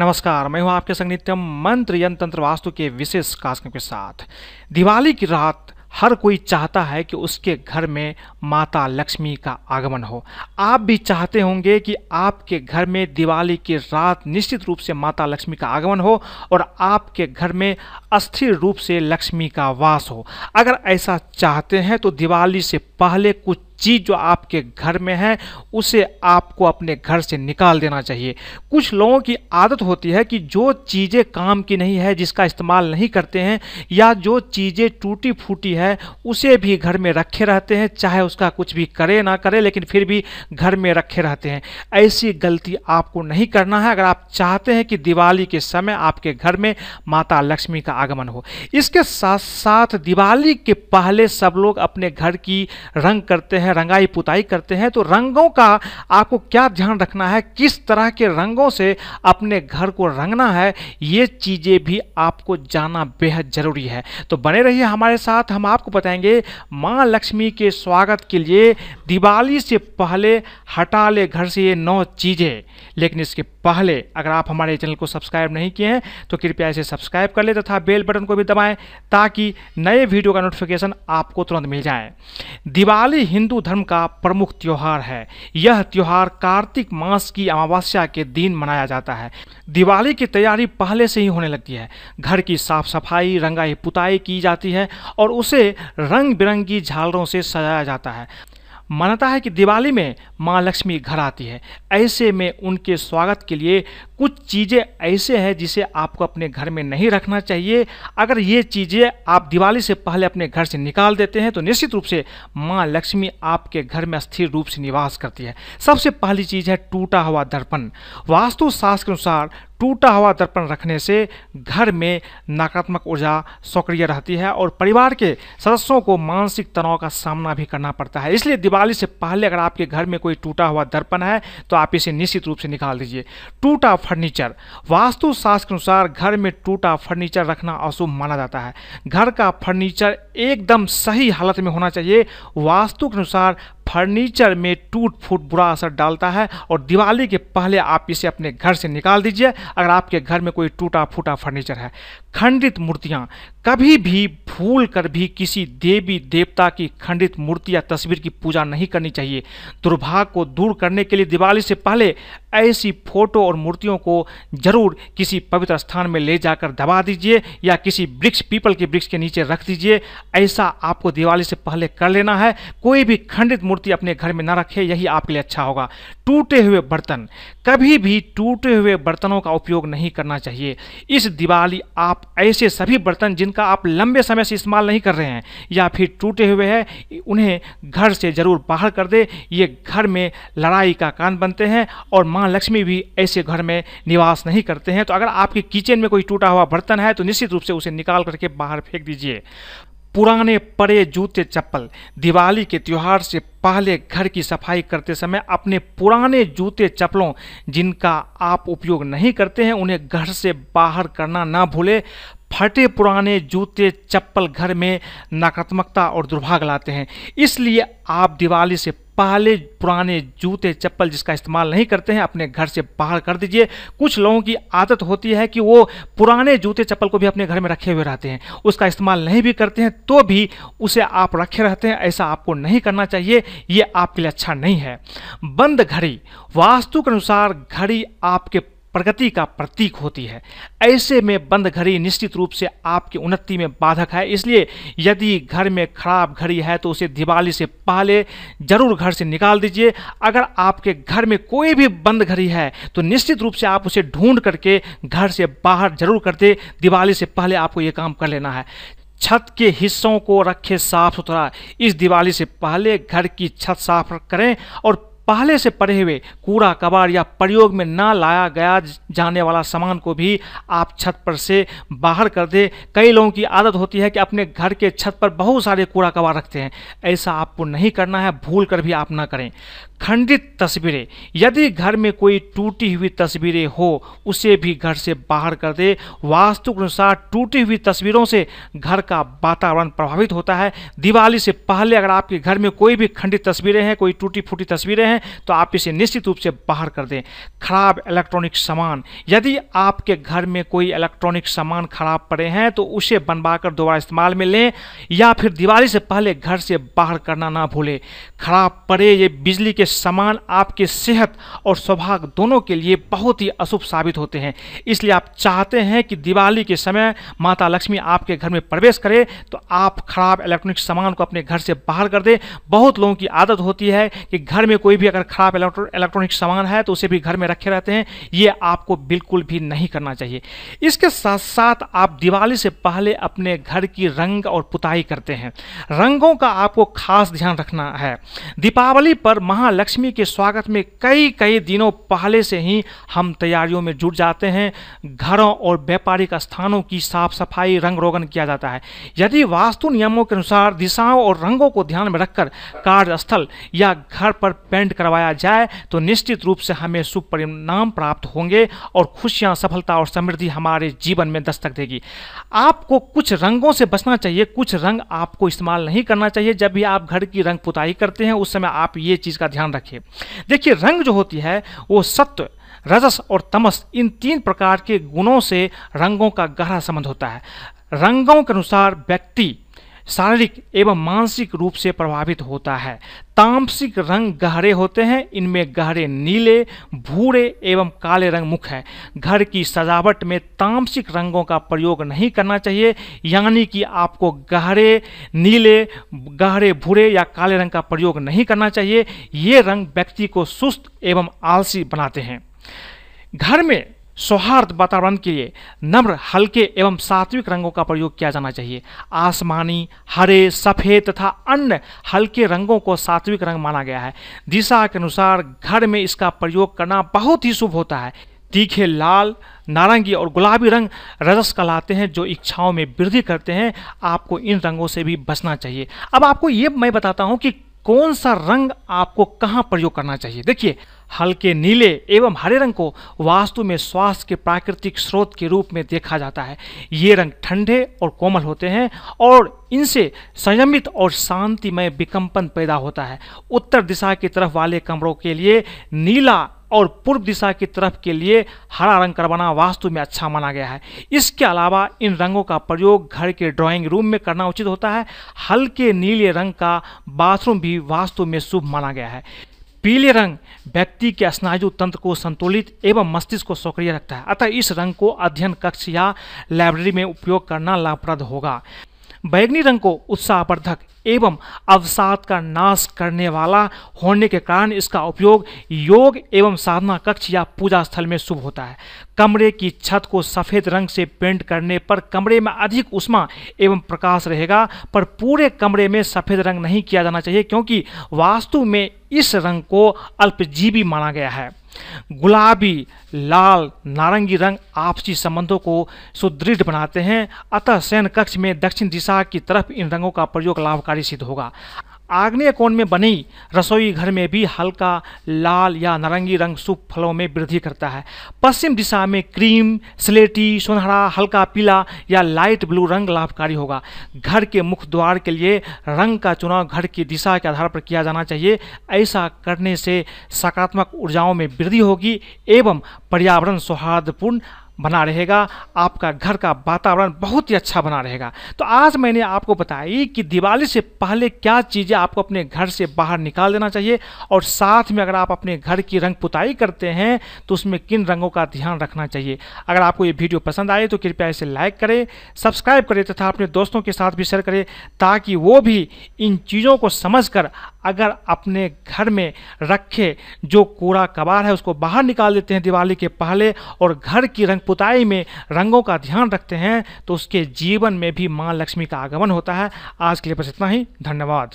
नमस्कार, मैं हूँ आपके संग नित्यम मंत्र यंत्र वास्तु के विशेष कार्यक्रम के साथ। दिवाली की रात हर कोई चाहता है कि उसके घर में माता लक्ष्मी का आगमन हो। आप भी चाहते होंगे कि आपके घर में दिवाली की रात निश्चित रूप से माता लक्ष्मी का आगमन हो और आपके घर में अस्थिर रूप से लक्ष्मी का वास हो। अगर ऐसा चाहते हैं तो दिवाली से पहले कुछ चीज़ जो आपके घर में है, उसे आपको अपने घर से निकाल देना चाहिए। कुछ लोगों की आदत होती है कि जो चीज़ें काम की नहीं है, जिसका इस्तेमाल नहीं करते हैं, या जो चीज़ें टूटी फूटी है, उसे भी घर में रखे रहते हैं, चाहे उसका कुछ भी करे ना करे, लेकिन फिर भी घर में रखे रहते हैं। ऐसी गलती आपको नहीं करना है। अगर आप चाहते हैं कि दिवाली के समय आपके घर में माता लक्ष्मी का आगमन हो, इसके साथ साथ दिवाली के पहले सब लोग अपने घर की रंग करते हैं हैं, रंगाई पुताई करते हैं तो रंगों का आपको क्या ध्यान रखना है? किस तरह के रंगों से अपने घर को रंगना है? ये चीज़ें भी आपको जाना बेहद ज़रूरी है। तो बने रहिए हमारे साथ, हम आपको बताएँगे, माँ लक्ष्मी के स्वागत के लिए दिवाली से पहले हटा ले घर से ये नौ चीज़ें। लेकिन इसके पहले अगर आप हमारे चैनल को सब्सक्राइब नहीं किए हैं तो कृपया इसे सब्सक्राइब कर ले तथा बेल बटन को भी दबाएँ, ताकि नए वीडियो का नोटिफिकेशन आपको तुरंत मिल जाए। दिवाली हिंदू धर्म का प्रमुख त्यौहार है। यह त्यौहार कार्तिक मास की अमावस्या के दिन मनाया जाता है। दिवाली की तैयारी पहले से ही होने लगती है। घर की साफ़ सफ़ाई, रंगाई पुताई की जाती है और उसे रंग बिरंगी झालरों से सजाया जाता है। मानता है कि दिवाली में माँ लक्ष्मी घर आती है। ऐसे में उनके स्वागत के लिए कुछ चीज़ें ऐसे हैं जिसे आपको अपने घर में नहीं रखना चाहिए। अगर ये चीज़ें आप दिवाली से पहले अपने घर से निकाल देते हैं तो निश्चित रूप से माँ लक्ष्मी आपके घर में स्थिर रूप से निवास करती है। सबसे पहली चीज़ है टूटा हुआ दर्पण। वास्तुशास्त्र के अनुसार टूटा हुआ दर्पण रखने से घर में नकारात्मक ऊर्जा सक्रिय रहती है और परिवार के सदस्यों को मानसिक तनाव का सामना भी करना पड़ता है। इसलिए दिवाली से पहले अगर आपके घर में कोई टूटा हुआ दर्पण है तो आप इसे निश्चित रूप से निकाल दीजिए। टूटा फर्नीचर। वास्तुशास्त्र के अनुसार घर में टूटा फर्नीचर रखना अशुभ माना जाता है। घर का फर्नीचर एकदम सही हालत में होना चाहिए। वास्तु के अनुसार फर्नीचर में टूट फूट बुरा असर डालता है और दिवाली के पहले आप इसे अपने घर से निकाल दीजिए, अगर आपके घर में कोई टूटा फूटा फर्नीचर है। खंडित मूर्तियाँ, कभी भी भूल कर भी किसी देवी देवता की खंडित मूर्ति या तस्वीर की पूजा नहीं करनी चाहिए। दुर्भाग्य को दूर करने के लिए दिवाली से पहले ऐसी फ़ोटो और मूर्तियों को ज़रूर किसी पवित्र स्थान में ले जाकर दबा दीजिए या किसी वृक्ष, पीपल के वृक्ष के नीचे रख दीजिए। ऐसा आपको दिवाली से पहले कर लेना है। कोई भी खंडित मूर्ति अपने घर में न रखे, यही आपके लिए अच्छा होगा। टूटे हुए बर्तन, कभी भी टूटे हुए बर्तनों का उपयोग नहीं करना चाहिए। इस दिवाली आप ऐसे सभी बर्तन जिनका आप लंबे समय से इस्तेमाल नहीं कर रहे हैं, या फिर टूटे हुए हैं, उन्हें घर से ज़रूर बाहर कर दे। ये घर में लड़ाई का कारण बनते हैं और माँ लक्ष्मी भी ऐसे घर में निवास नहीं करते हैं। तो अगर आपके किचन में कोई टूटा हुआ बर्तन है तो निश्चित रूप से उसे निकाल करके बाहर फेंक दीजिए। पुराने पड़े जूते चप्पल, दिवाली के त्यौहार से पहले घर की सफ़ाई करते समय अपने पुराने जूते चप्पलों, जिनका आप उपयोग नहीं करते हैं, उन्हें घर से बाहर करना ना भूले। फटे पुराने जूते चप्पल घर में नकारात्मकता और दुर्भाग्य लाते हैं। इसलिए आप दिवाली से पहले पुराने जूते चप्पल जिसका इस्तेमाल नहीं करते हैं, अपने घर से बाहर कर दीजिए। कुछ लोगों की आदत होती है कि वो पुराने जूते चप्पल को भी अपने घर में रखे हुए रहते हैं। उसका इस्तेमाल नहीं भी करते हैं तो भी उसे आप रखे रहते हैं, ऐसा आपको नहीं करना चाहिए। ये आपके लिए अच्छा नहीं है। बंद घड़ी, वास्तु के अनुसार घड़ी आपके प्रगति का प्रतीक होती है। ऐसे में बंद घड़ी निश्चित रूप से आपकी उन्नति में बाधक है। इसलिए यदि घर में खराब घड़ी है तो उसे दिवाली से पहले ज़रूर घर से निकाल दीजिए। अगर आपके घर में कोई भी बंद घड़ी है तो निश्चित रूप से आप उसे ढूंढ करके घर से बाहर ज़रूर कर दे। दिवाली से पहले आपको ये काम कर लेना है। छत के हिस्सों को रखें साफ़ सुथरा। इस दिवाली से पहले घर की छत साफ़ करें और पहले से पड़े हुए कूड़ा कबाड़ या प्रयोग में ना लाया गया जाने वाला सामान को भी आप छत पर से बाहर कर दें। कई लोगों की आदत होती है कि अपने घर के छत पर बहुत सारे कूड़ा कबाड़ रखते हैं। ऐसा आपको नहीं करना है भूल कर भी आप ना करें। खंडित तस्वीरें। यदि घर में कोई टूटी हुई तस्वीरें हो, उसे भी घर से बाहर कर दे। वास्तु के अनुसार टूटी हुई तस्वीरों से घर का वातावरण प्रभावित होता है। दिवाली से पहले अगर आपके घर में कोई भी खंडित तस्वीरें हैं, कोई टूटी फूटी तस्वीरें हैं तो आप इसे निश्चित रूप से बाहर कर दें। खराब इलेक्ट्रॉनिक सामान। यदि आपके घर में कोई इलेक्ट्रॉनिक सामान खराब पड़े हैं तो उसे बनवाकर दोबारा इस्तेमाल में लें या फिर दिवाली से पहले घर से बाहर करना ना भूलें। खराब पड़े ये बिजली के सामान आपके सेहत और स्वभाग दोनों के लिए बहुत ही अशुभ साबित होते हैं। इसलिए आप चाहते हैं कि दिवाली के समय माता लक्ष्मी आपके घर में प्रवेश करे तो आप खराब इलेक्ट्रॉनिक सामान को अपने घर से बाहर कर दें। बहुत लोगों की आदत होती है कि घर में कोई भी अगर खराब इलेक्ट्रॉनिक सामान है तो उसे भी घर में रखे रहते हैं। ये आपको बिल्कुल भी नहीं करना चाहिए। इसके साथ साथ आप दिवाली से पहले अपने घर की रंग और पुताई करते हैं। रंगों का आपको खास ध्यान रखना है। दीपावली पर महालक्ष्मी के स्वागत में कई कई दिनों पहले से ही हम तैयारियों में जुट जाते हैं। घरों और व्यापारिक स्थानों की साफ़ सफ़ाई रंग रोगन किया जाता है। यदि वास्तु नियमों के अनुसार दिशाओं और रंगों को ध्यान में रखकर कार्यस्थल या घर पर पेंट करवाया जाए तो निश्चित रूप से हमें शुभ परिणाम प्राप्त होंगे और खुशियाँ, सफलता और समृद्धि हमारे जीवन में दस्तक देगी। आपको कुछ रंगों से बचना चाहिए, कुछ रंग आपको इस्तेमाल नहीं करना चाहिए। जब भी आप घर की रंग पुताई करते हैं, उस समय आप ये चीज़ का ध्यान रखें देखिए, रंग जो होती है, वो सत्व, रजस और तमस, इन तीन प्रकार के गुणों से रंगों का गहरा संबंध होता है। रंगों के अनुसार व्यक्ति शारीरिक एवं मानसिक रूप से प्रभावित होता है। तामसिक रंग गहरे होते हैं, इनमें गहरे नीले, भूरे एवं काले रंग मुख्य है। घर की सजावट में तामसिक रंगों का प्रयोग नहीं करना चाहिए, यानी कि आपको गहरे, नीले, गहरे, भूरे या काले रंग का प्रयोग नहीं करना चाहिए। ये रंग व्यक्ति को सुस्त एवं आलसी बनाते हैं। घर में सौहार्द वातावरण के लिए नम्र, हल्के एवं सात्विक रंगों का प्रयोग किया जाना चाहिए। आसमानी, हरे, सफ़ेद तथा अन्य हल्के रंगों को सात्विक रंग माना गया है। दिशा के अनुसार घर में इसका प्रयोग करना बहुत ही शुभ होता है। तीखे लाल, नारंगी और गुलाबी रंग रजस कहलाते हैं, जो इच्छाओं में वृद्धि करते हैं। आपको इन रंगों से भी बचना चाहिए। अब आपको ये मैं बताता हूँ कि कौन सा रंग आपको कहाँ प्रयोग करना चाहिए? देखिए, हल्के नीले एवं हरे रंग को वास्तु में स्वास्थ्य के प्राकृतिक स्रोत के रूप में देखा जाता है। ये रंग ठंडे और कोमल होते हैं और इनसे संयमित और शांतिमय विकम्पन पैदा होता है। उत्तर दिशा की तरफ़ वाले कमरों के लिए नीला और पूर्व दिशा की तरफ़ के लिए हरा रंग करवाना वास्तु में अच्छा माना गया है। इसके अलावा इन रंगों का प्रयोग घर के ड्राइंग रूम में करना उचित होता है। हल्के नीले रंग का बाथरूम भी वास्तु में शुभ माना गया है। पीले रंग व्यक्ति के स्नायु तंत्र को संतुलित एवं मस्तिष्क को सक्रिय रखता है। अतः इस रंग को अध्ययन कक्ष या लाइब्रेरी में उपयोग करना लाभप्रद होगा। बैगनी रंग को उत्साहवर्धक एवं अवसाद का नाश करने वाला होने के कारण इसका उपयोग योग एवं साधना कक्ष या पूजा स्थल में शुभ होता है। कमरे की छत को सफ़ेद रंग से पेंट करने पर कमरे में अधिक उष्मा एवं प्रकाश रहेगा, पर पूरे कमरे में सफ़ेद रंग नहीं किया जाना चाहिए, क्योंकि वास्तु में इस रंग को अल्पजीवी माना गया है। गुलाबी, लाल, नारंगी रंग आपसी संबंधों को सुदृढ़ बनाते हैं। अतः शयन कक्ष में दक्षिण दिशा की तरफ़ इन रंगों का प्रयोग लाभकारी सिद्ध होगा। आग्नेय कोण में बनी रसोई घर में भी हल्का लाल या नारंगी रंग शुभ फलों में वृद्धि करता है। पश्चिम दिशा में क्रीम, स्लेटी, सुनहरा, हल्का पीला या लाइट ब्लू रंग लाभकारी होगा। घर के मुख्य द्वार के लिए रंग का चुनाव घर की दिशा के आधार पर किया जाना चाहिए। ऐसा करने से सकारात्मक ऊर्जाओं में वृद्धि होगी एवं पर्यावरण सौहार्दपूर्ण बना रहेगा, आपका घर का वातावरण बहुत ही अच्छा बना रहेगा। तो आज मैंने आपको बताई कि दिवाली से पहले क्या चीज़ें आपको अपने घर से बाहर निकाल देना चाहिए और साथ में अगर आप अपने घर की रंग पुताई करते हैं तो उसमें किन रंगों का ध्यान रखना चाहिए। अगर आपको ये वीडियो पसंद आए तो कृपया इसे लाइक करें, सब्सक्राइब करें तथा अपने दोस्तों के साथ भी शेयर करें, ताकि वो भी इन चीज़ों को समझ कर अगर अपने घर में रखे जो कूड़ा कबाड़ है, उसको बाहर निकाल देते हैं दिवाली के पहले और घर की रंग पुताई में रंगों का ध्यान रखते हैं तो उसके जीवन में भी माँ लक्ष्मी का आगमन होता है। आज के लिए बस इतना ही। धन्यवाद।